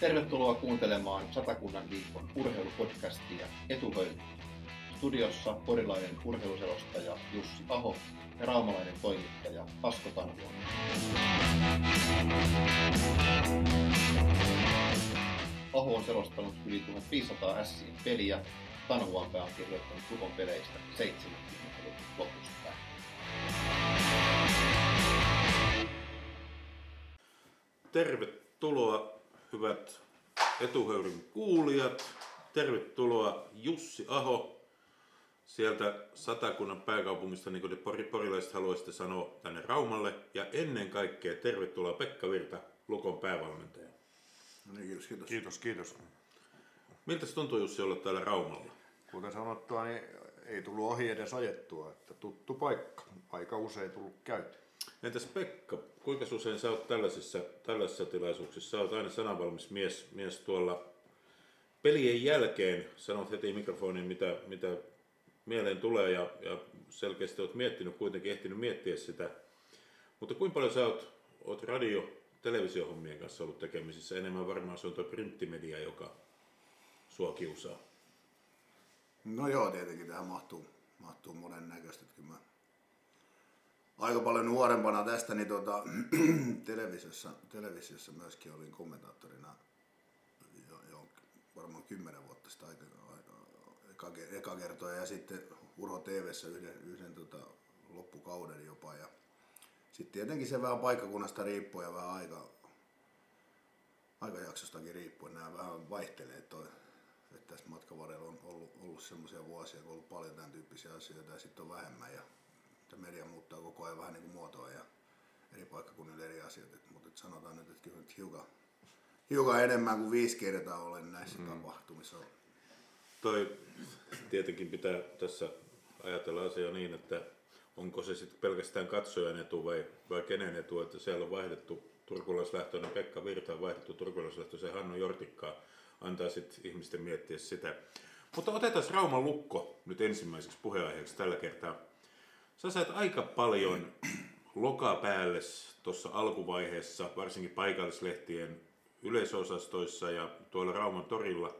Tervetuloa kuuntelemaan Satakunnan viikon urheilupodcastia Etuhöily. Studiossa porilainen urheiluselostaja Jussi Aho ja raumalainen toimittaja Asko Tanhuon. Aho on selostanut yli 1500 Sien peliä. Tanhuanpää on kirjoittanut Tukon peleistä 70-luvun lopusta Tervetuloa hyvät etuhöyryn kuulijat. Tervetuloa Jussi Aho sieltä Satakunnan pääkaupungista, niin kuin te porilaiset haluaisitte sanoa, tänne Raumalle. Ja ennen kaikkea tervetuloa Pekka Virta, Lukon päävalmentaja. No niin, kiitos, kiitos. Kiitos, kiitos. Miltä se tuntuu Jussi olla täällä Raumalla? Kuten sanottua, niin ei tullut ohi edes ajettua, että tuttu paikka. Aika usein tullut käyty. Entäs Pekka, kuinka usein sä oot tällaisissa, tällaisissa tilaisuuksissa? Sä oot aina sananvalmis mies, mies tuolla pelien jälkeen. Sanot heti mikrofoniin, mitä, mitä mieleen tulee ja, ja selkeästi oot miettinyt, kuitenkin ehtinyt miettiä sitä. Mutta kuinka paljon sä oot, oot radio, televisiohommien kanssa ollut tekemisissä? Enemmän varmaan se on tuo printtimedia, joka sua kiusaa. No joo, tietenkin tähän mahtuu, mahtuu monen näköistä. Kyllä mä aika paljon nuorempana tästä, niin tota, televisiossa, televisiossa myöskin olin kommentaattorina jo, jo varmaan kymmenen vuotta sitä aika, eka, eka kertoja ja sitten Urho TVssä yhden, yhden tota, loppukauden jopa. Ja sitten tietenkin se vähän paikkakunnasta riippuu ja vähän aika, aikajaksostakin riippuen nämä vähän vaihtelee toi, että tässä matkan varrella on ollut, ollut semmoisia vuosia, kun on ollut paljon tämän tyyppisiä asioita ja sitten on vähemmän. Ja että media muuttaa koko ajan vähän niin kuin muotoa ja eri paikkakunnille eri asiat. Et, mutta et sanotaan nyt, että kyllä nyt hiukan, hiukan enemmän kuin viisi kertaa olen näissä mm. tapahtumissa ollut. Toi tietenkin pitää tässä ajatella asia niin, että onko se sitten pelkästään katsojan etu vai, vai kenen etu, että siellä on vaihdettu turkulaislähtöinen Pekka Virta on vaihdettu turkulaislähtöisen Hannu Jortikkaa, antaa sitten ihmisten miettiä sitä. Mutta otetaan Rauman lukko nyt ensimmäiseksi puheenaiheeksi tällä kertaa. Sä sait aika paljon lokaa päälle tuossa alkuvaiheessa, varsinkin paikallislehtien yleisöosastoissa ja tuolla Rauman torilla.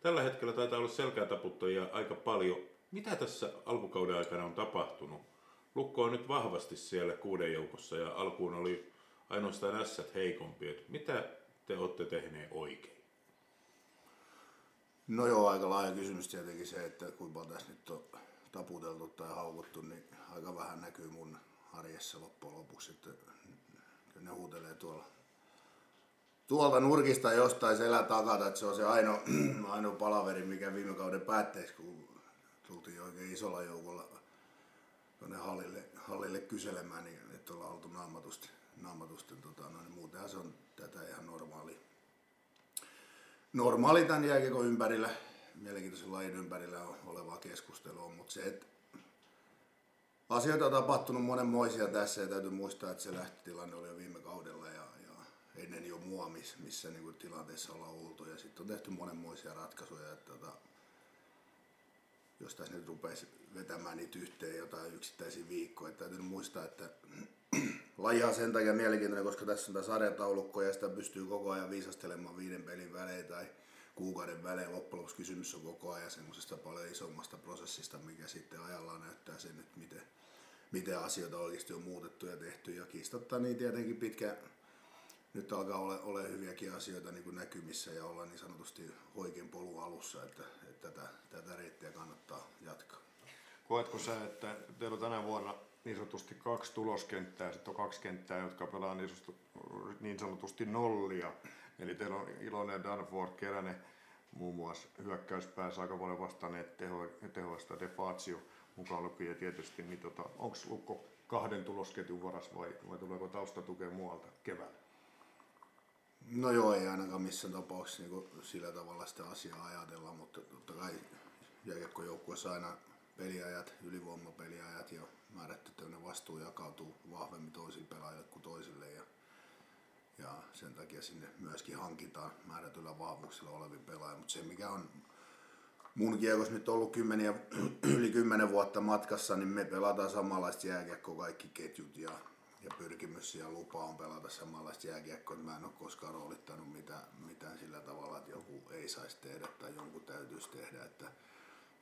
Tällä hetkellä taitaa olla selkäätaputtajia aika paljon. Mitä tässä alkukauden aikana on tapahtunut? Lukko on nyt vahvasti siellä kuuden joukossa ja alkuun oli ainoastaan ässät heikompi. Et mitä te olette tehneet oikein? No joo, aika laaja kysymys tietenkin se, että kuinka tässä nyt on taputeltu tai haukuttu, niin aika vähän näkyy mun arjessa loppujen lopuksi. Että ne huutelee tuolla tuolta nurkista jostain selän takaa, että se on se ainoa, ainoa palaveri, mikä viime kauden päätteeksi, kun tultiin oikein isolla joukolla tuonne hallille, hallille kyselemään, niin että ollaan oltu naamatusti, naamatusti tota, no, niin muutenhan se on tätä ihan normaali, normaali tämän jääkiekon ympärillä mielenkiintoisen lajin ympärillä olevaa keskustelua, mutta se, että asioita on tapahtunut monenmoisia. Tässä ja täytyy muistaa, että se lähtötilanne oli jo viime kaudella ja, ja ennen jo mua, missä niin kuin tilanteessa ollaan oltu. Ja sitten on tehty monenmoisia ratkaisuja, että tota, jos tässä nyt rupeisi vetämään niitä yhteen jotain yksittäisiä viikkoja, että täytyy muistaa, että laji on sen takia mielenkiintoinen, koska tässä on tämä sarjataulukko ja sitä pystyy koko ajan viisastelemaan viiden pelin välein tai kuukauden välein. Loppujen lopuksi kysymys on koko ajan semmoisesta paljon isommasta prosessista, mikä sitten ajallaan näyttää sen, että miten, miten asioita oikeasti on muutettu ja tehty. Ja kiistatta niin tietenkin pitkä, nyt alkaa olla, ole hyviäkin asioita niin kuin näkymissä ja olla niin sanotusti oikein polun alussa, että, että tätä, tätä reittiä kannattaa jatkaa. Koetko sä, että teillä on tänä vuonna niin sanotusti kaksi tuloskenttää, sitten on kaksi kenttää, jotka pelaa niin sanotusti, niin sanotusti nollia. Eli teillä on Ilonen, Danford, Keränen muun muassa hyökkäyspäässä aika paljon vastanneet teho, tehoista Defatio mukaan lukien tietysti, niin tota, onko Lukko kahden tulosketjun varas vai, vai tuleeko taustatukea muualta keväällä? No joo, ei ainakaan missään tapauksessa niin sillä tavalla sitä asiaa ajatella, mutta totta kai jääkiekkojoukkueessa aina peliajat, ylivoimapeliajat ja määrätty vastuu jakautuu vahvemmin toisille pelaajille kuin toisille. Ja ja sen takia sinne myöskin hankitaan määrätyllä vahvuuksilla olevia pelaajia. Mutta se mikä on mun kiekossa nyt ollut kymmeniä, yli kymmenen vuotta matkassa, niin me pelataan samanlaista jääkiekkoa kaikki ketjut ja, ja näkemys ja lupa on pelata samanlaista jääkiekkoa, mä en ole koskaan roolittanut mitään, mitään sillä tavalla, että joku ei saisi tehdä tai jonkun täytyisi tehdä. Että,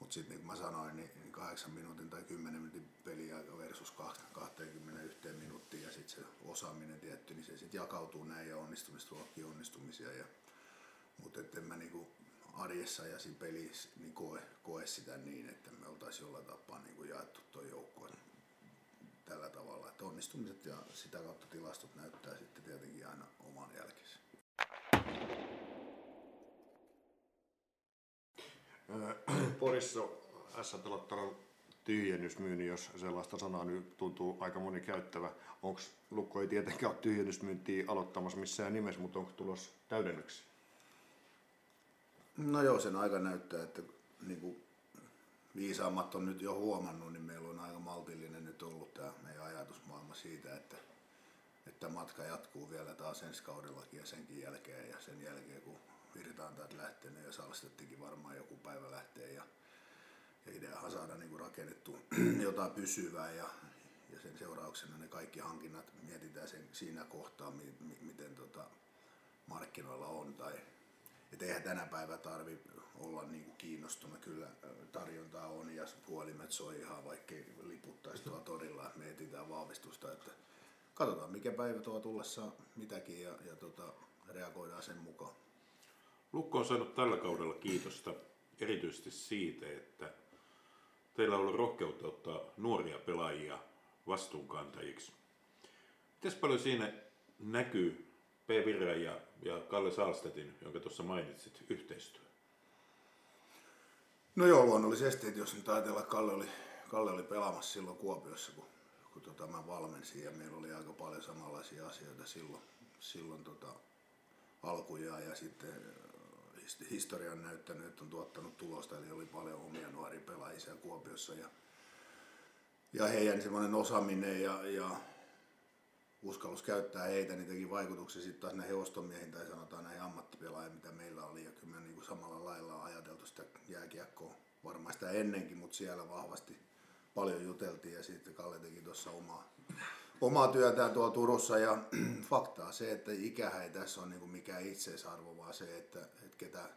mutta sitten niin kuin mä sanoin, niin, niin 8 minuutin tai 10 minuutin peliaika versus 21 minuuttia ja sitten se osaaminen tietty, niin se sitten jakautuu näin ja onnistumista ruokkii onnistumisia. Ja, mutta en mä niinku arjessa ja siinä pelissä niin koe, koe sitä niin, että me oltaisiin jollain tapaa niin kuin jaettu tuo joukko tällä tavalla. Että onnistumiset ja sitä kautta tilastot näyttää sitten tietenkin aina oman jälkensä. Porissa S-telottelun tyhjennysmyynnin, jos sellaista sanaa nyt tuntuu aika moni käyttävä. Onko Lukko ei tietenkään ole tyhjennysmyyntiä aloittamassa missään nimessä, mutta onko tulos täydennyksi? No joo, sen aika näyttää, että niin kuin viisaammat on nyt jo huomannut, niin meillä on aika maltillinen nyt ollut tämä meidän ajatusmaailma siitä, että, että matka jatkuu vielä taas ensi kaudellakin ja senkin jälkeen ja sen jälkeen kun Virtaan täältä lähtee, niin ja Salstettikin varmaan joku päivä lähtee ja, ja ideahan saada niin kuin rakennettu jotain pysyvää ja, ja sen seurauksena ne kaikki hankinnat mietitään sen, siinä kohtaa, mi, mi, miten tota, markkinoilla on tai et eihän tänä päivänä tarvi olla niinku kiinnostunut. Kyllä tarjontaa on ja puolimet soi ihan vaikkei liputtaisi tuolla torilla. Me etsitään vahvistusta. Että katsotaan mikä päivä tuo tullessa mitäkin ja, ja tota, reagoidaan sen mukaan. Lukko on saanut tällä kaudella kiitosta erityisesti siitä, että teillä on ollut rohkeutta ottaa nuoria pelaajia vastuunkantajiksi. Miten paljon siinä näkyy P. Virran ja, ja Kalle Salstetin, jonka tuossa mainitsit, yhteistyö? No joo, luonnollisesti, että jos nyt ajatellaan, Kalle oli, Kalle oli pelaamassa silloin Kuopiossa, kun, kun tota, mä valmensin ja meillä oli aika paljon samanlaisia asioita silloin, silloin tota, alkuja ja sitten historia on näyttänyt, että on tuottanut tulosta, eli oli paljon omia nuoria pelaajia Kuopiossa ja, ja heidän semmoinen osaaminen ja, ja uskallus käyttää heitä, niin teki vaikutuksia sitten taas näihin ostomiehiin tai sanotaan näihin ammattipelaajiin, mitä meillä oli. Ja kyllä me niin kuin samalla lailla on ajateltu sitä jääkiekkoa varmaan sitä ennenkin, mutta siellä vahvasti paljon juteltiin ja sitten Kalle teki tuossa omaa, omaa työtään tuolla Turussa ja faktaa se, että ikähän ei tässä ole niin kuin mikään itseisarvo, vaan se, että, että ketä,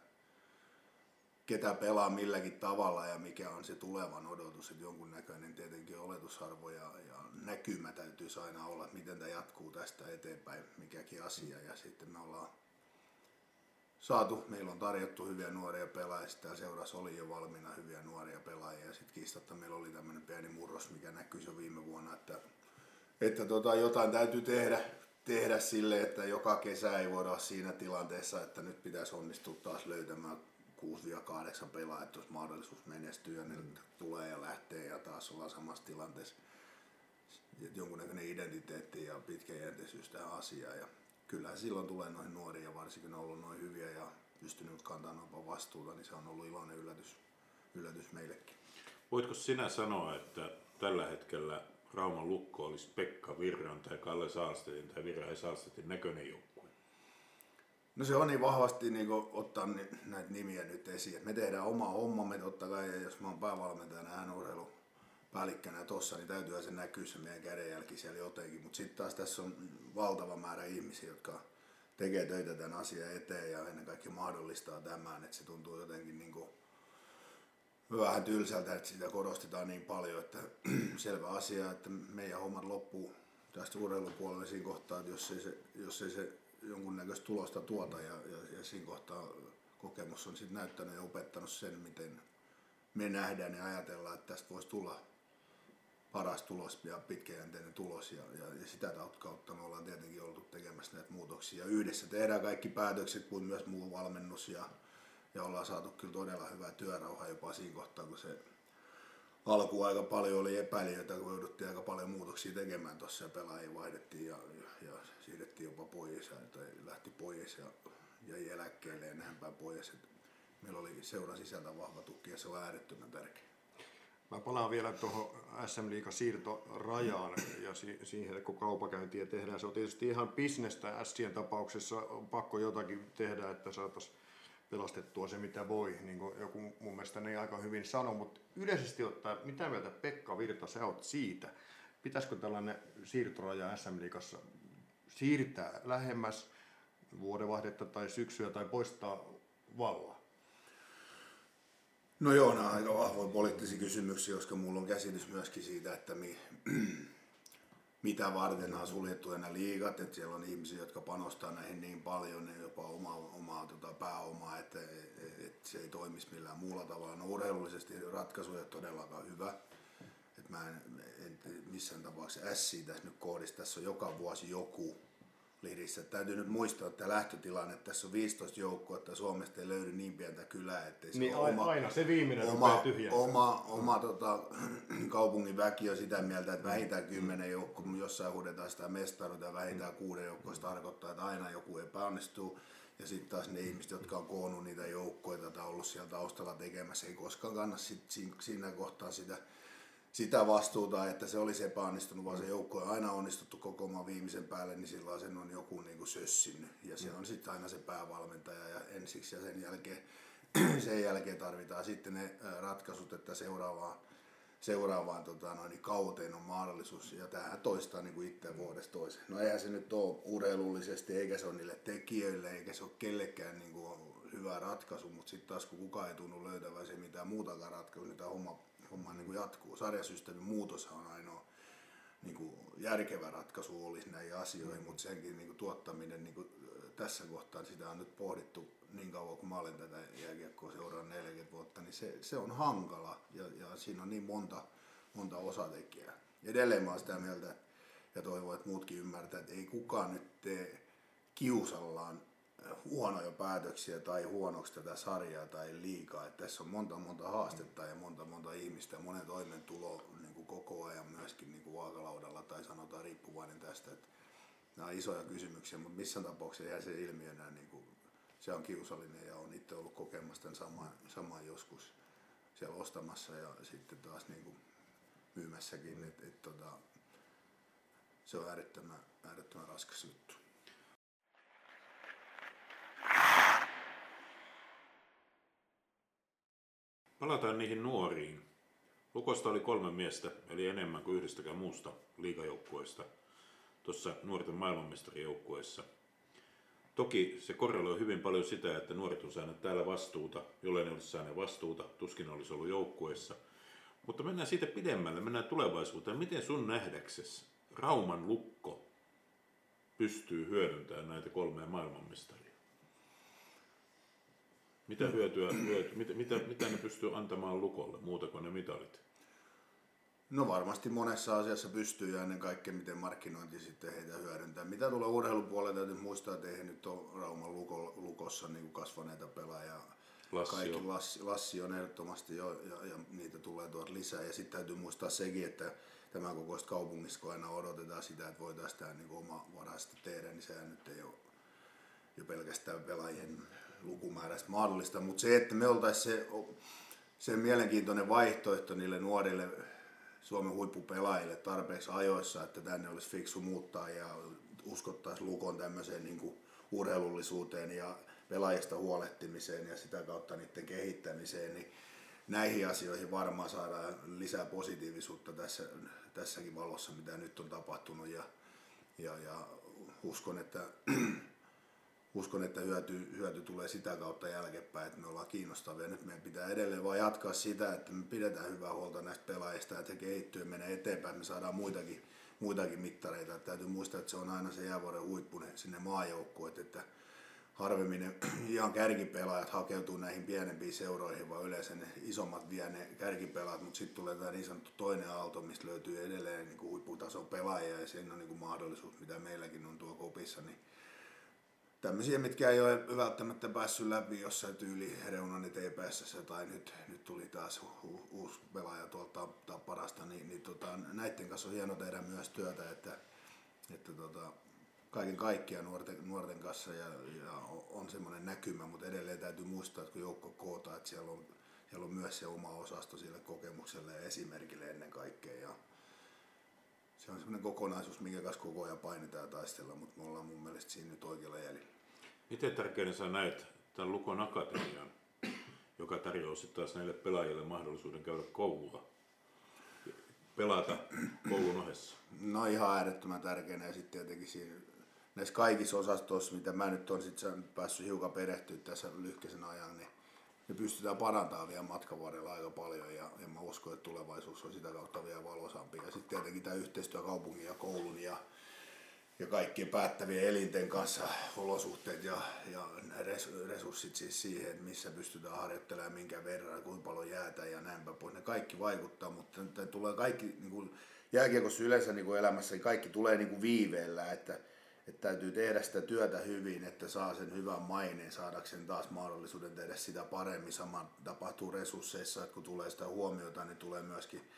ketä pelaa milläkin tavalla ja mikä on se tulevan odotus, että jonkunnäköinen tietenkin oletusarvo ja, ja näkymä täytyisi aina olla, että miten tämä jatkuu tästä eteenpäin, mikäkin asia. Ja sitten me ollaan saatu, meillä on tarjottu hyviä nuoria pelaajia, täällä seurassa oli jo valmiina hyviä nuoria pelaajia ja sitten kiistatta meillä oli tämmöinen pieni murros, mikä näkyi jo viime vuonna, että, että tota, jotain täytyy tehdä, tehdä sille, että joka kesä ei voida siinä tilanteessa, että nyt pitäisi onnistua taas löytämään 6-8 pelaajaa, että olisi mahdollisuus menestyä ja ne mm. tulee ja lähtee ja taas ollaan samassa tilanteessa jonkunnäköinen identiteetti ja pitkäjänteisyys tähän asiaan. Ja kyllähän silloin tulee noihin nuoria, varsinkin ne on ollut noin hyviä ja pystynyt kantamaan noin vastuuta, niin se on ollut iloinen yllätys, yllätys meillekin. Voitko sinä sanoa, että tällä hetkellä Rauman lukko olisi Pekka Virran tai Kalle Saalstetin tai Virra ja Saalstetin näköinen joukkue? No se on niin vahvasti niin ottaa näitä nimiä nyt esiin. Me tehdään oma hommamme totta kai, ja jos mä oon päävalmentajana hän urheilu päällikkönä tuossa, niin täytyy se näkyä se meidän kädenjälki siellä jotenkin. Mutta sitten taas tässä on valtava määrä ihmisiä, jotka tekee töitä tämän asian eteen ja ennen kaikkea mahdollistaa tämän, että se tuntuu jotenkin niin kuin vähän tylsältä, että sitä korostetaan niin paljon, että selvä asia, että meidän hommat loppuu tästä urheilupuolella siinä kohtaa, että jos ei se, jos ei se jonkunnäköistä tulosta tuota ja, ja, ja siinä kohtaa kokemus on sitten näyttänyt ja opettanut sen, miten me nähdään ja ajatellaan, että tästä voisi tulla paras tulos ja pitkäjänteinen tulos ja, ja, ja sitä kautta me ollaan tietenkin oltu tekemässä näitä muutoksia. Yhdessä tehdään kaikki päätökset kuin myös muu valmennus ja, ja ollaan saatu kyllä todella hyvää työrauhaa jopa siinä kohtaa, kun se alku aika paljon oli epäilijöitä, kun jouduttiin aika paljon muutoksia tekemään tuossa ja pelaajia vaihdettiin ja, ja, ja siirrettiin jopa pois ja, tai lähti pois ja jäi eläkkeelle ja näin päin pois. Et meillä oli seura sisältä vahva tuki ja se on äärettömän tärkeä. Mä palaan vielä tuohon SM Liiga siirtorajaan ja siihen, kun kaupakäyntiä tehdään. Se on tietysti ihan bisnestä. Sien tapauksessa on pakko jotakin tehdä, että saataisiin pelastettua se, mitä voi, niin kuin joku mun mielestä ne aika hyvin sanoi, mutta yleisesti ottaen, mitä mieltä Pekka Virta sä oot siitä, pitäisikö tällainen siirtoraja SM-liigassa siirtää lähemmäs vuodenvaihdetta tai syksyä tai poistaa valla? No joo, nämä on aika vahvoja poliittisia kysymyksiä, koska mulla on käsitys myöskin siitä, että mi, mitä varten on suljettu nämä liigat, että siellä on ihmisiä, jotka panostaa näihin niin paljon, ne jopa omaa, omaa tota, pääomaa, että, että se ei toimisi millään muulla tavalla. No urheilullisesti ratkaisu ei ole todellakaan hyvä. että mä en, en missään tapauksessa S tässä nyt koodissa, tässä on joka vuosi joku, Lirissä. Täytyy nyt muistaa, että lähtötilanne, että tässä on 15 joukkoa, että Suomesta ei löydy niin pientä kylää, että se niin oma, aina se viimeinen oma, oma, oma tota, kaupungin väki on sitä mieltä, että vähintään kymmenen joukkoa, jossain huudetaan sitä mestaruutta ja vähintään kuuden joukkoa, se tarkoittaa, että aina joku epäonnistuu. Ja sitten taas ne ihmiset, jotka on koonnut niitä joukkoja tai ollut siellä taustalla tekemässä, ei koskaan kanna sit, siinä kohtaa sitä sitä vastuuta, että se olisi epäonnistunut, vaan se joukko on aina onnistuttu kokoamaan viimeisen päälle, niin silloin sen on joku niin kuin sössinnyt. Ja se on sitten aina se päävalmentaja ja ensiksi ja sen jälkeen, sen jälkeen tarvitaan sitten ne ratkaisut, että seuraavaan, seuraavaan tota, noin, niin kauteen on mahdollisuus. Ja tähän toistaa niin kuin itse vuodesta toiseen. No eihän se nyt ole urheilullisesti, eikä se ole niille tekijöille, eikä se ole kellekään niin kuin hyvä ratkaisu, mutta sitten taas kun kukaan ei tunnu löytävän se mitään muutakaan ratkaisua, niin tämä homma homma niin kuin jatkuu. Sarjasysteemin muutos on ainoa niin kuin järkevä ratkaisu olisi näihin asioihin, mutta senkin niin kuin tuottaminen niin kuin tässä kohtaa, sitä on nyt pohdittu niin kauan kuin mä olen tätä jääkiekkoa seuraan 40 vuotta, niin se, se on hankala ja, ja siinä on niin monta, monta osatekijää. Edelleen mä olen sitä mieltä ja toivon, että muutkin ymmärtää, että ei kukaan nyt tee kiusallaan huonoja päätöksiä tai huonoksi tätä sarjaa tai liikaa. Että tässä on monta monta haastetta ja monta monta ihmistä ja monen toimeentulo niin kuin koko ajan myöskin niin kuin vaakalaudalla tai sanotaan riippuvainen tästä. Että nämä on isoja kysymyksiä, mutta missään tapauksessa ei se ilmiönä niin kuin, se on kiusallinen ja on itse ollut kokemassa tämän saman, saman joskus siellä ostamassa ja sitten taas niin kuin myymässäkin. Et, et, tota, se on äärettömän, äärettömän raskas juttu. Palataan niihin nuoriin. Lukosta oli kolme miestä, eli enemmän kuin yhdestäkään muusta liigajoukkueesta tuossa nuorten maailmanmestarijoukkueessa. Toki se korreloi hyvin paljon sitä, että nuoret on saaneet täällä vastuuta, jollei ne olisi saaneet vastuuta, tuskin olisi ollut joukkueessa. Mutta mennään siitä pidemmälle, mennään tulevaisuuteen. Miten sun nähdäksesi Rauman lukko pystyy hyödyntämään näitä kolmea maailmanmestaria? Mitä hyötyä, hyötyä mitä, mitä, mitä ne pystyy antamaan lukolle muuta kuin ne mitalit? No varmasti monessa asiassa pystyy ja ennen kaikkea miten markkinointi sitten heitä hyödyntää. Mitä tulee urheilupuolelle, täytyy muistaa, että eihän nyt ole Rauman luko, lukossa niin kuin kasvaneita pelaajia. Lassi Kaikki. Lassi, Lassi on ehdottomasti jo ja, ja niitä tulee tuot lisää. Ja sitten täytyy muistaa sekin, että tämän kokoista kaupungista, kun aina odotetaan sitä, että voitaisiin tämä niin oma varaisesti tehdä, niin sehän nyt ei ole jo pelkästään pelaajien lukumääräistä mahdollista, mutta se, että me oltaisiin se, se mielenkiintoinen vaihtoehto niille nuorille Suomen huippupelaajille tarpeeksi ajoissa, että tänne olisi fiksu muuttaa ja uskottaisiin Lukon tämmöiseen niin kuin urheilullisuuteen ja pelaajista huolehtimiseen ja sitä kautta niiden kehittämiseen, niin näihin asioihin varmaan saadaan lisää positiivisuutta tässä, tässäkin valossa, mitä nyt on tapahtunut. Ja, ja, ja uskon, että uskon, että hyöty, hyöty tulee sitä kautta jälkeenpäin, että me ollaan kiinnostavia. Nyt meidän pitää edelleen vaan jatkaa sitä, että me pidetään hyvää huolta näistä pelaajista, että he kehittyy ja menee eteenpäin, me saadaan muitakin, muitakin mittareita. Että täytyy muistaa, että se on aina se jäävuoden huippu sinne maajoukkuun, että harvemmin ne ihan kärkipelaajat hakeutuu näihin pienempiin seuroihin, vaan yleensä ne isommat vie ne kärkipelaajat, mutta sitten tulee tämä niin sanottu toinen aalto, mistä löytyy edelleen niin kuin huipputason pelaajia ja siinä on niin kuin mahdollisuus, mitä meilläkin on tuo kopissa, niin tämmöisiä, mitkä ei ole välttämättä päässyt läpi jossain tyyli ei päässä tai nyt, nyt tuli taas hu, uusi pelaaja tuolta parasta, niin, niin tota, näiden kanssa on hieno tehdä myös työtä, että, että tota, kaiken kaikkiaan nuorten, nuorten kanssa ja, ja on semmoinen näkymä, mutta edelleen täytyy muistaa, että kun joukko kootaan, että siellä on, siellä on myös se oma osasto sille kokemukselle ja esimerkille ennen kaikkea. Ja, se on semmoinen kokonaisuus, minkä kanssa koko ajan painetaan ja taistellaan, mutta me ollaan mun mielestä siinä nyt oikealla jäljellä. Miten tärkeänä sä näet tämän Lukon Akatemian, joka tarjoaa sitten taas näille pelaajille mahdollisuuden käydä koulua? pelata koulun ohessa? No ihan äärettömän tärkeänä ja sitten tietenkin siinä, näissä kaikissa osastoissa, mitä mä nyt on sit päässyt hiukan perehtyä tässä lyhkäisen ajan, niin me pystytään parantamaan vielä matkan varrella aika paljon ja, ja mä uskon, että tulevaisuus on sitä kautta vielä valoisampi. Ja sitten tietenkin tämä yhteistyö kaupungin ja koulun ja, ja kaikkien päättävien elinten kanssa olosuhteet ja, ja resurssit siis siihen, missä pystytään harjoittelemaan, minkä verran, kuinka paljon jäätä ja näinpä pois. Ne kaikki vaikuttaa, mutta tulee kaikki niin kuin jääkiekossa yleensä niin kuin elämässä, niin kaikki tulee niin kuin viiveellä, että että täytyy tehdä sitä työtä hyvin, että saa sen hyvän maineen saadakseen taas mahdollisuuden tehdä sitä paremmin. Sama tapahtuu resursseissa, että kun tulee sitä huomiota, niin tulee myöskin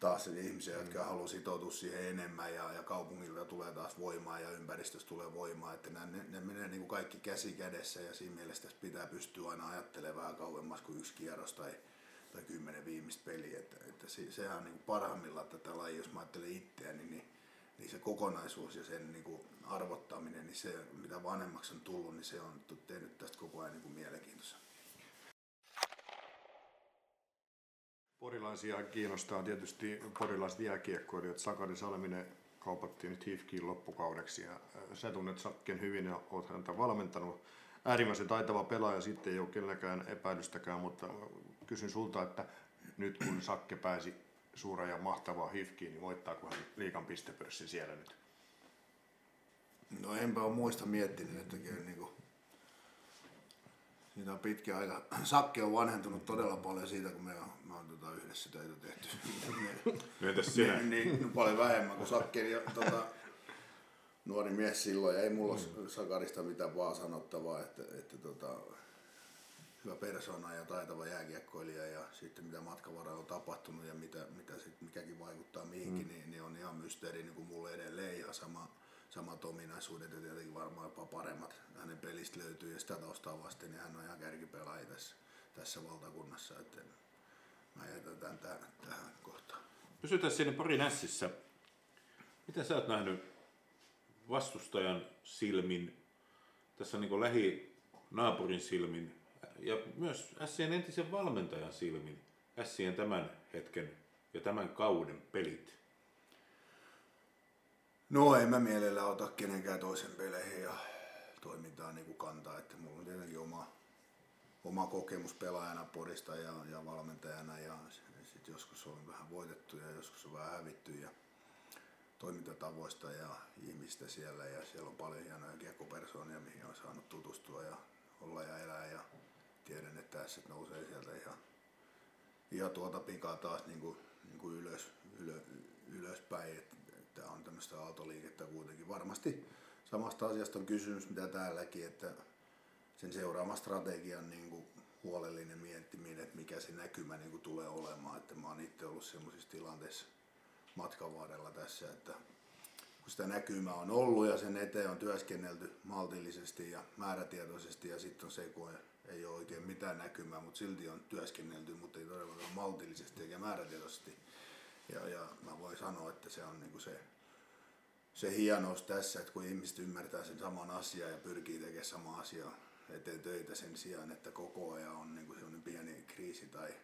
taas ihmisiä, jotka mm. haluaa sitoutua siihen enemmän ja, ja kaupungilta tulee taas voimaa ja ympäristöstä tulee voimaa, että ne, ne, ne menee niin kuin kaikki käsi kädessä ja siinä mielessä pitää pystyä aina ajattelemaan vähän kauemmas kuin yksi kierros tai, tai kymmenen viimeistä peliä, että, että se, sehän on niin kuin parhaimmillaan tätä lajia, jos mä ajattelen itseäni, niin, niin se kokonaisuus ja sen niin kuin arvottaminen, niin se mitä vanhemmaksi on tullut, niin se on tehnyt tästä koko ajan niin kuin. Porilaisia kiinnostaa tietysti porilaiset jääkiekkoilijat. Sakari Salminen kaupattiin nyt HIFKiin loppukaudeksi ja sä tunnet Sakken hyvin ja oot häntä valmentanut. Äärimmäisen taitava pelaaja, sitten ei ole kenelläkään epäilystäkään, mutta kysyn sulta, että nyt kun Sakke pääsi suura ja mahtavaa HIFKiin, niin voittaako hän liikan pistepörssin siellä nyt? No enpä ole muista miettinyt, että niin kuin, siitä on pitkä aika. Sakke on vanhentunut todella paljon siitä, kun me on, me on tota yhdessä töitä tehty. Entäs sinä? Niin, niin, paljon vähemmän kuin Sakke. Ja, tota, nuori mies silloin ja ei mulla mm. Sakarista mitään vaan sanottavaa, että, että tota, hyvä persona ja taitava jääkiekkoilija ja sitten mitä matkan varrella on tapahtunut ja mitä, mitä sit, mikäkin vaikuttaa mihinkin, mm. niin, niin, on ihan mysteeri niin kuin mulle edelleen ihan sama, samat ominaisuudet ja tietenkin varmaan jopa paremmat hänen pelistä löytyy ja sitä taustaa vasten, niin hän on ihan kärkipelaaja tässä, tässä valtakunnassa, että mä jätän tämän tähän, tähän kohtaan. Pysytään siinä pari nässissä. Miten sä oot nähnyt vastustajan silmin, tässä niin lähi naapurin silmin ja myös Sien entisen valmentajan silmin Sien tämän hetken ja tämän kauden pelit? No en mä mielellä ota kenenkään toisen peleihin ja toimintaa niin kuin kantaa, että mulla on tietenkin oma, oma kokemus pelaajana Porista ja, ja valmentajana ja sitten joskus on vähän voitettu ja joskus on vähän hävitty ja toimintatavoista ja ihmistä siellä ja siellä on paljon hienoja kiekkopersoonia, mihin on saanut tutustua ja olla ja elää ja tiedän, että tässä nousee sieltä ihan, ihan tuota pikaa taas niin kuin, niin kuin ylös, ylö, ylöspäin, että, että on tämmöistä aaltoliikettä kuitenkin. Varmasti samasta asiasta on kysymys mitä täälläkin, että sen seuraavan strategian niin kuin huolellinen miettiminen, että mikä se näkymä niin kuin tulee olemaan. Että mä oon itse ollut semmoisissa tilanteissa matkan varrella tässä, että kun sitä näkymää on ollut ja sen eteen on työskennelty maltillisesti ja määrätietoisesti ja sitten on se, kun ei ole oikein mitään näkymää, mutta silti on työskennelty, mutta ei todellakaan maltillisesti eikä määrätietoisesti. Ja, ja mä voin sanoa, että se on niin se, se hienous tässä, että kun ihmiset ymmärtää sen saman asian ja pyrkii tekemään sama asia eteen töitä sen sijaan, että koko ajan on niin sellainen pieni kriisi tai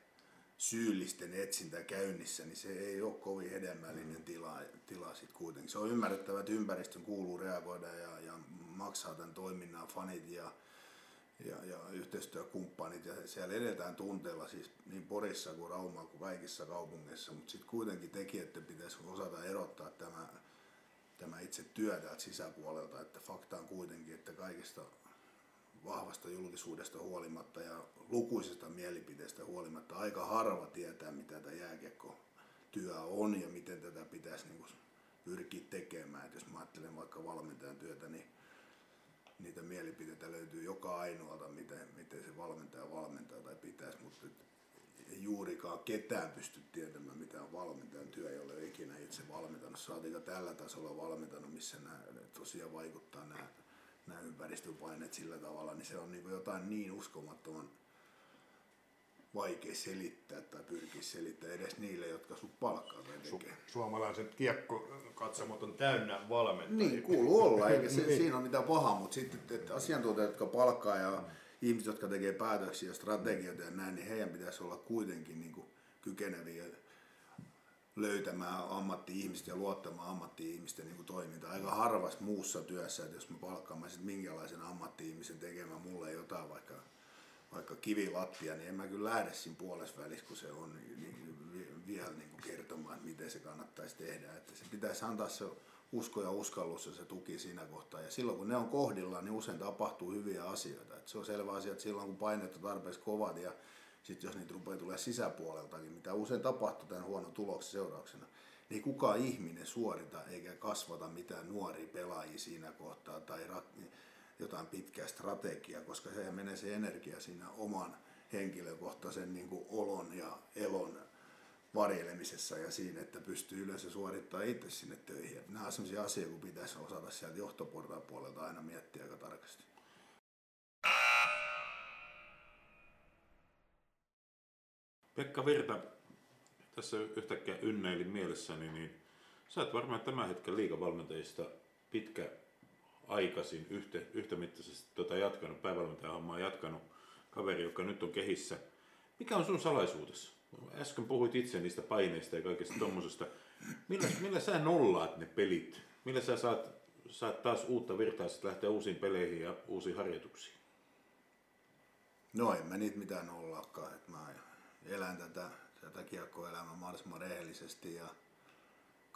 syyllisten etsintä käynnissä, niin se ei ole kovin hedelmällinen tila, tila sit kuitenkin. Se on ymmärrettävä, että ympäristön kuuluu reagoida ja, ja maksaa tämän toiminnan fanit ja ja, ja yhteistyökumppanit ja siellä edetään tunteella siis niin Porissa kuin Raumaa kuin kaikissa kaupungeissa, mutta sitten kuitenkin tekijöiden pitäisi osata erottaa tämä, tämä itse työ täältä sisäpuolelta, että fakta on kuitenkin, että kaikista vahvasta julkisuudesta huolimatta ja lukuisista mielipiteistä huolimatta aika harva tietää, mitä tämä jääkiekko työ on ja miten tätä pitäisi niin pyrkiä tekemään. Et jos mä ajattelen vaikka valmentajan työtä, niin niitä mielipiteitä löytyy joka ainoalta, miten, miten se valmentaja valmentaa tai pitäisi, mutta ei juurikaan ketään pysty tietämään, mitä on valmentajan työ, ei ikinä itse valmentanut. Saatika tällä tasolla valmentanut, missä nämä tosiaan vaikuttaa nämä, nämä ympäristöpaineet sillä tavalla, niin se on niin jotain niin uskomattoman vaikea selittää tai pyrkiä selittää edes niille, jotka sun palkkaa. Su- suomalaiset kiekkokatsomot on täynnä valmentajia. Niin, kuuluu olla, eikä se, niin. siinä ole mitään pahaa, mutta sitten että asiantuntijat, jotka palkkaa ja ihmiset, jotka tekee päätöksiä ja strategioita ja näin, niin heidän pitäisi olla kuitenkin niin kuin kykeneviä löytämään ammatti-ihmistä ja luottamaan ammatti-ihmisten niin toimintaan. Aika harvassa muussa työssä, että jos mä palkkaamaan sit minkälaisen ammatti-ihmisen tekemään mulle jotain, vaikka, vaikka kivilattia, niin en mä kyllä lähde siinä puolessa välissä, kun se on niin, niin, vielä niin kuin kertomaan, että miten se kannattaisi tehdä. Että se pitäisi antaa se usko ja uskallus ja se tuki siinä kohtaa. Ja silloin kun ne on kohdillaan, niin usein tapahtuu hyviä asioita. Että se on selvä asia, että silloin kun paineet on tarpeeksi kovat ja sitten jos niitä rupeaa tulee sisäpuoleltakin, mitä usein tapahtuu tämän huonon tuloksen seurauksena, niin kukaan ihminen suorita eikä kasvata mitään nuoria pelaajia siinä kohtaa tai jotain pitkää strategiaa, koska se menee se energia siinä oman henkilökohtaisen niin kuin olon ja elon varjelemisessa ja siinä, että pystyy yleensä suorittamaan itse sinne töihin. Nämä on sellaisia asioita, kun pitäisi osata sieltä johtoportaan puolelta aina miettiä aika tarkasti. Pekka Virta, tässä yhtäkkiä ynneilin mielessäni, niin sä oot varmaan tämän hetken liikavalmentajista pitkä aikaisin yhtä, yhtämittaisesti tota jatkanut, päävalmentajan hommaa jatkanut kaveri, joka nyt on kehissä. Mikä on sun salaisuudessa? Äsken puhuit itse niistä paineista ja kaikesta tommosesta. Millä, millä sä nollaat ne pelit? Millä sä saat, saat taas uutta virtaa lähteä uusiin peleihin ja uusiin harjoituksiin? No en mä niitä mitään nollaakaan. Et mä elän tätä, tätä kiekkoelämää mahdollisimman rehellisesti ja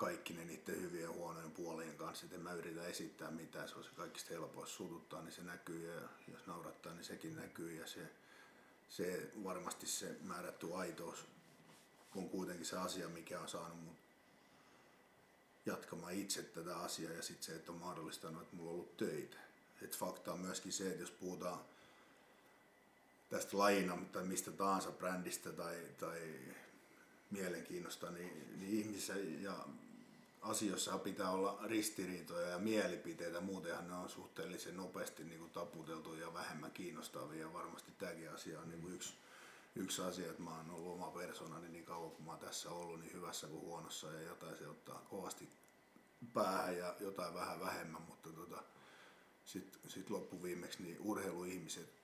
kaikki ne niiden hyvien ja huonojen puolien kanssa. Et en mä yritä esittää mitään, se on se kaikista helpoin sututtaa, niin se näkyy ja jos naurattaa, niin sekin näkyy ja se, se varmasti se määrätty aitous on kuitenkin se asia, mikä on saanut mut jatkamaan itse tätä asiaa ja sitten se, että on mahdollistanut, että mulla on ollut töitä. Et fakta on myöskin se, että jos puhutaan tästä lajina tai mistä tahansa brändistä tai, tai mielenkiinnosta, niin, niin ihmisissä ja asioissa pitää olla ristiriitoja ja mielipiteitä, muutenhan ne on suhteellisen nopeasti niin kuin taputeltu ja vähemmän kiinnostavia. Varmasti tämäkin asia on niin kuin yksi, yksi asia, että mä oon ollut oma persoonani niin kauan kuin mä oon tässä ollut, niin hyvässä kuin huonossa ja jotain se ottaa kovasti päähän ja jotain vähän vähemmän, mutta tota, sitten sit loppuviimeksi niin urheiluihmiset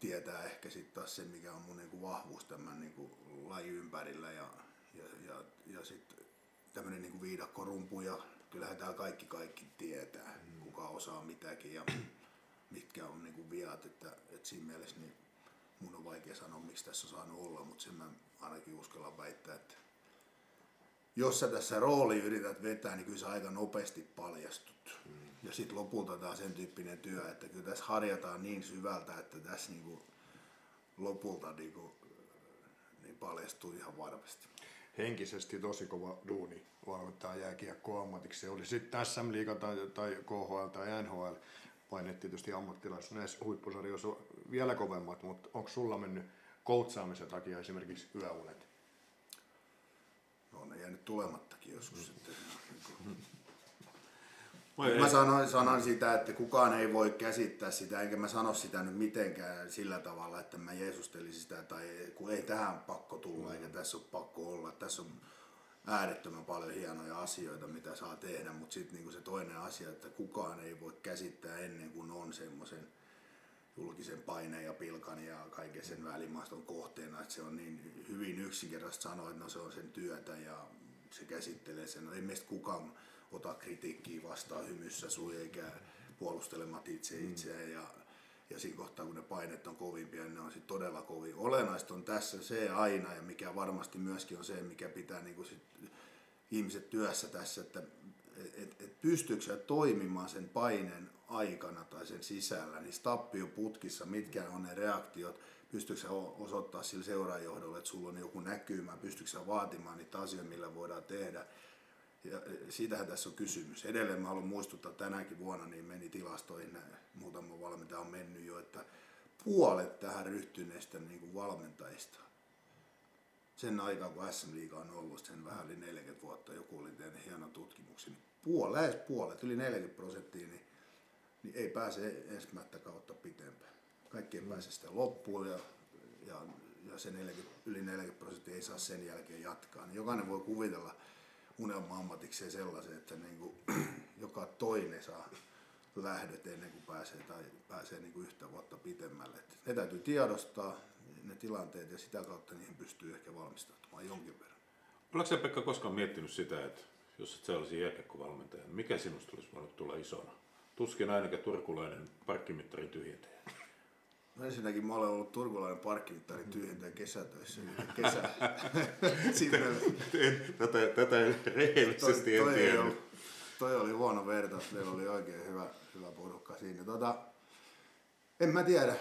tietää ehkä sitten taas se, mikä on mun niinku vahvuus tämän niinku lajin ympärillä ja, ja, ja, ja sitten tämmöinen niinku viidakkorumpu ja kyllähän täällä kaikki kaikki tietää, mm. kuka osaa mitäkin ja mitkä on niinku viat, että, että siinä mielessä niin mun on vaikea sanoa, miksi tässä on saanut olla, mutta sen mä ainakin uskallan väittää, että jos sä tässä rooli yrität vetää, niin kyllä sä aika nopeasti paljastut. Mm. Ja sitten lopulta tämä sen tyyppinen työ, että kyllä tässä harjataan niin syvältä, että tässä niinku lopulta niinku, niin paljastuu ihan varmasti. Henkisesti tosi kova duuni valmentaa jääkiekko ammatiksi. Se oli sitten SM Liiga tai, tai KHL tai NHL. Paineet tietysti ammattilaiset näissä huippusarjoissa vielä kovemmat, mutta onko sulla mennyt koutsaamisen takia esimerkiksi yöunet? No ne jäänyt tulemattakin joskus mm. sitten. Mä sanoin, sanoin sitä, että kukaan ei voi käsittää sitä, enkä mä sano sitä nyt mitenkään sillä tavalla, että mä jeesustelisin sitä, tai kun ei tähän pakko tulla, eikä tässä ole pakko olla. Tässä on äärettömän paljon hienoja asioita, mitä saa tehdä, mutta sitten niinku se toinen asia, että kukaan ei voi käsittää ennen kuin on semmoisen julkisen paineen ja pilkan ja kaiken sen välimaaston kohteena, että se on niin hyvin yksinkertaisesti sanoa, että no se on sen työtä ja se käsittelee sen. No ei meistä kukaan ota kritiikkiä vastaan hymyssä sui eikä puolustelemat itse mm. itseään ja, ja siinä kohtaa kun ne painet on kovimpia, niin ne on sitten todella kovin. Olennaista on tässä se aina ja mikä varmasti myöskin on se, mikä pitää niin sit ihmiset työssä tässä, että et, et pystyykö sä toimimaan sen paineen aikana tai sen sisällä, niin tappioputkissa, mitkä on ne reaktiot, pystyykö sä osoittaa sille seuraajohdolle, että sulla on joku näkymä, pystyykö sä vaatimaan niitä asioita, millä voidaan tehdä. Ja e, siitähän tässä on kysymys. Edelleen mä haluan muistuttaa, tänäkin vuonna niin meni tilastoihin, muutama valmentaja on mennyt jo, että puolet tähän ryhtyneistä niin kuin valmentajista sen aikaa, kun SM Liiga on ollut, sen vähän yli 40 vuotta, joku oli tehnyt hienon tutkimuksen, niin puolet, lähes puolet, yli 40 prosenttia, niin, niin ei pääse ensimmäistä kautta pitempään. Kaikki ei mm. pääse sitä loppuun ja, ja, ja se 40, yli 40 prosenttia ei saa sen jälkeen jatkaa. Niin jokainen voi kuvitella, unelma-ammatikseen sellaisen, että niin kuin, joka toinen saa lähdöt ennen kuin pääsee, tai pääsee niin kuin yhtä vuotta pitemmälle. Et ne täytyy tiedostaa, ne tilanteet, ja sitä kautta niihin pystyy ehkä valmistautumaan jonkin verran. Oletko Pekka koskaan miettinyt sitä, että jos et olisi jääkiekkovalmentaja, niin mikä sinusta olisi voinut tulla isona? Tuskin ainakaan turkulainen parkkimittarin tyhjentäjä. No ensinnäkin mä olen ollut turkulainen parkkimittari tyhjentäjä kesätöissä. Kesä. Tätä, tätä rehellisesti en tiennyt. toi oli huono vertaus, meillä oli oikein hyvä, hyvä porukka siinä. Tota, en mä tiedä.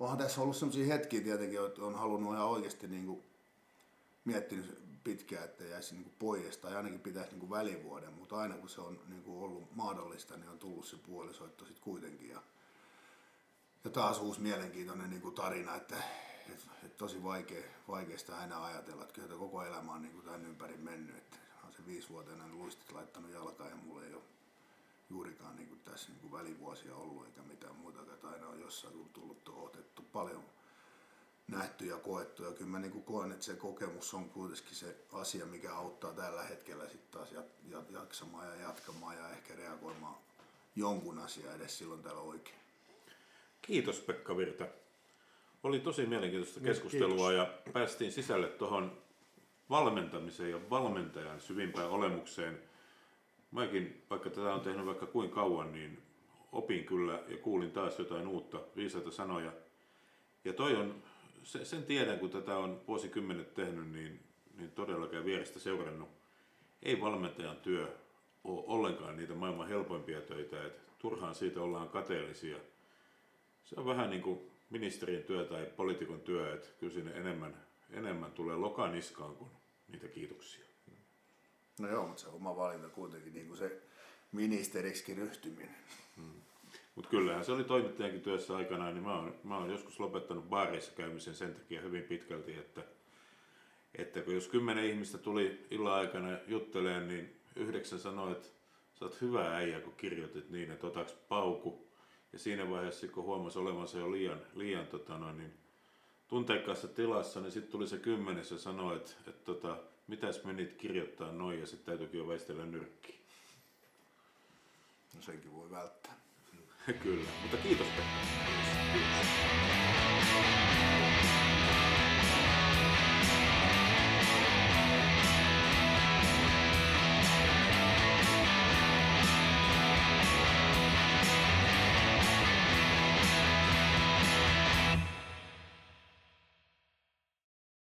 Onhan tässä ollut sellaisia hetkiä tietenkin, että on halunnut ihan oikeasti niinku miettinyt pitkään, että jäisi niinku pois tai ainakin pitäisi niinku välivuoden, mutta aina kun se on niinku ollut mahdollista, niin on tullut se puolisoitto sitten kuitenkin. Ja, ja taas uusi mielenkiintoinen niinku tarina, että et, et tosi vaikea, vaikeasta aina ajatella, että kyllä koko elämä on niinku tämän ympäri mennyt. Että on se viisivuotiaana luistit laittanut jalkaan ja mulla ei ole juurikaan niinku tässä niinku välivuosia ollut eikä mitään muuta, että aina on jossain tullut otettu paljon nähty ja koettu. Ja kyllä mä niinku koen, että se kokemus on kuitenkin se asia, mikä auttaa tällä hetkellä sitten taas jaksamaan ja jatkamaan ja ehkä reagoimaan jonkun asian edes silloin täällä oikein. Kiitos Pekka Virta. Oli tosi mielenkiintoista keskustelua ja päästiin sisälle tuohon valmentamiseen ja valmentajan syvimpään olemukseen. Mäkin, vaikka tätä on tehnyt vaikka kuin kauan, niin opin kyllä ja kuulin taas jotain uutta, viisaita sanoja. Ja toi on, se, sen tiedän, kun tätä on vuosikymmenet tehnyt, niin, niin todellakaan vierestä seurannut. Ei valmentajan työ ole ollenkaan niitä maailman helpoimpia töitä, että turhaan siitä ollaan kateellisia. Se on vähän niin kuin ministerin työ tai poliitikon työ, että kyllä sinne enemmän, enemmän tulee lokaniskaan kuin niitä kiitoksia. No joo, mutta se oma valinta kuitenkin niin kuin se ministeriksi ryhtyminen. Mutta kyllähän se oli toimittajankin työssä aikanaan, niin mä oon, mä oon joskus lopettanut baareissa käymisen sen takia hyvin pitkälti, että, että kun jos kymmenen ihmistä tuli illan aikana jutteleen, niin yhdeksän sanoi, että sä oot hyvä äijä, kun kirjoitit niin, että otaks pauku. Ja siinä vaiheessa, kun huomasi olevansa jo liian, liian tota noin, niin tunteikkaassa tilassa, niin sitten tuli se kymmenes ja sanoi, että, että tota, mitäs menit kirjoittaa noin ja sitten täytyykin jo väistellä nyrkki. No senkin voi välttää. Kyllä, mutta kiitos Pekka. Kiitos.